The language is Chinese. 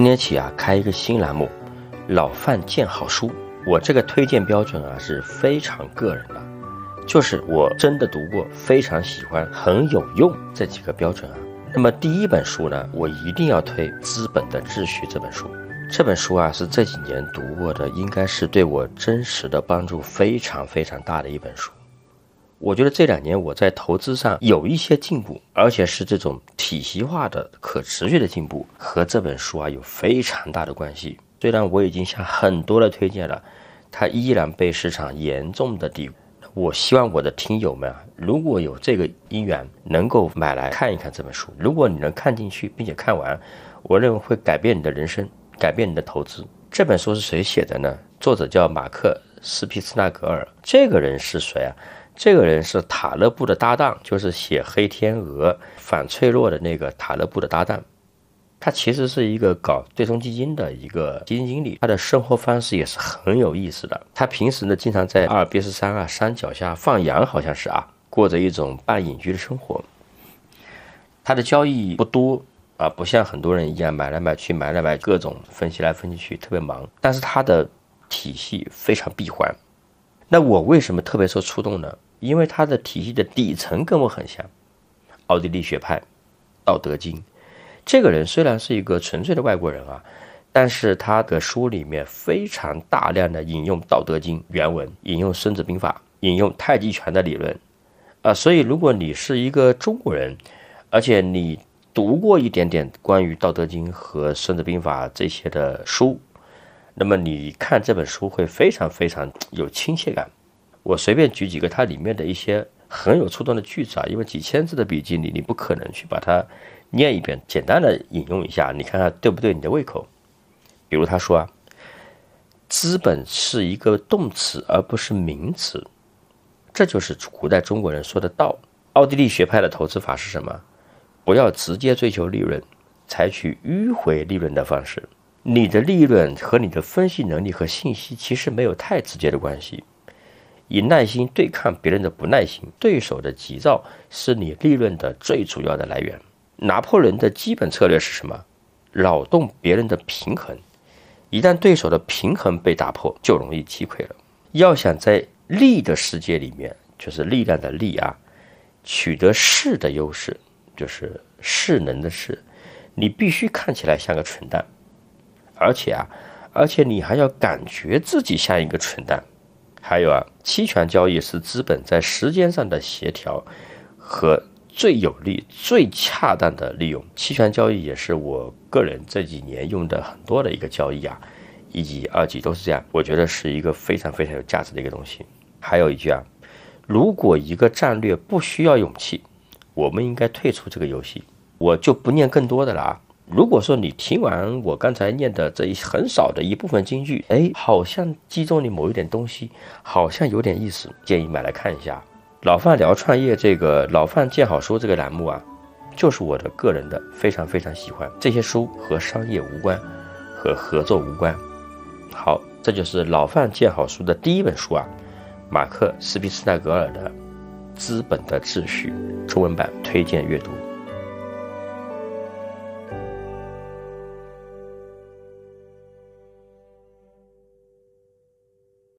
今天起啊，开一个新栏目，老范见好书。我这个推荐标准啊是非常个人的，就是我真的读过，非常喜欢，很有用这几个标准啊。那么第一本书呢，我一定要推《资本的秩序》这本书。这本书啊是这几年读过的，应该是对我真实的帮助非常非常大的一本书。我觉得这两年我在投资上有一些进步，而且是这种体系化的、可持续的进步，和这本书啊有非常大的关系。虽然我已经向很多的推荐了，它依然被市场严重的低估。我希望我的听友们啊，如果有这个因缘，能够买来看一看这本书。如果你能看进去并且看完，我认为会改变你的人生，改变你的投资。这本书是谁写的呢？作者叫马克·斯皮斯纳格尔。这个人是谁啊？这个人是塔勒布的搭档，就是写《黑天鹅》反脆弱的那个塔勒布的搭档。他其实是一个搞对冲基金的一个基金经理，他的生活方式也是很有意思的。他平时呢，经常在阿尔卑斯山啊山脚下放羊，好像是啊，过着一种半隐居的生活。他的交易不多啊，不像很多人一样买来买去，买来买各种分析来分析去，特别忙。但是他的体系非常闭环。那我为什么特别受触动呢？因为他的体系的底层跟我很像，奥地利学派，《道德经》。这个人虽然是一个纯粹的外国人啊，但是他的书里面非常大量的引用《道德经》原文，引用《孙子兵法》，引用太极拳的理论，啊，所以如果你是一个中国人，而且你读过一点点关于《道德经》和《孙子兵法》这些的书，那么你看这本书会非常非常有亲切感。我随便举几个它里面的一些很有触动的句子啊，因为几千字的笔记里，你不可能去把它。念一遍，简单的引用一下，你看看对不对你的胃口？比如他说啊，资本是一个动词而不是名词，这就是古代中国人说的道。奥地利学派的投资法是什么？不要直接追求利润，采取迂回利润的方式。你的利润和你的分析能力和信息其实没有太直接的关系。以耐心对抗别人的不耐心，对手的急躁是你利润的最主要的来源。拿破仑的基本策略是什么？扰动别人的平衡，一旦对手的平衡被打破，就容易击溃了。要想在力的世界里面，就是力量的力啊，取得势的优势，就是势能的势，你必须看起来像个蠢蛋，而且啊，而且你还要感觉自己像一个蠢蛋。还有啊，期权交易是资本在时间上的协调和。最有利、最恰当的利用期权交易，也是我个人这几年用的很多的一个交易啊，一级、二级都是这样。我觉得是一个非常非常有价值的一个东西。还有一句啊，如果一个战略不需要勇气，我们应该退出这个游戏。我就不念更多的了啊。如果说你听完我刚才念的这一很少的一部分金句，哎，好像击中你某一点东西，好像有点意思，建议买来看一下。老范聊创业，这个老范见好书这个栏目啊，就是我的个人的非常非常喜欢。这些书和商业无关，和合作无关。好，这就是老范见好书的第一本书啊，马克·斯皮斯纳格尔的《资本的秩序》中文版推荐阅读。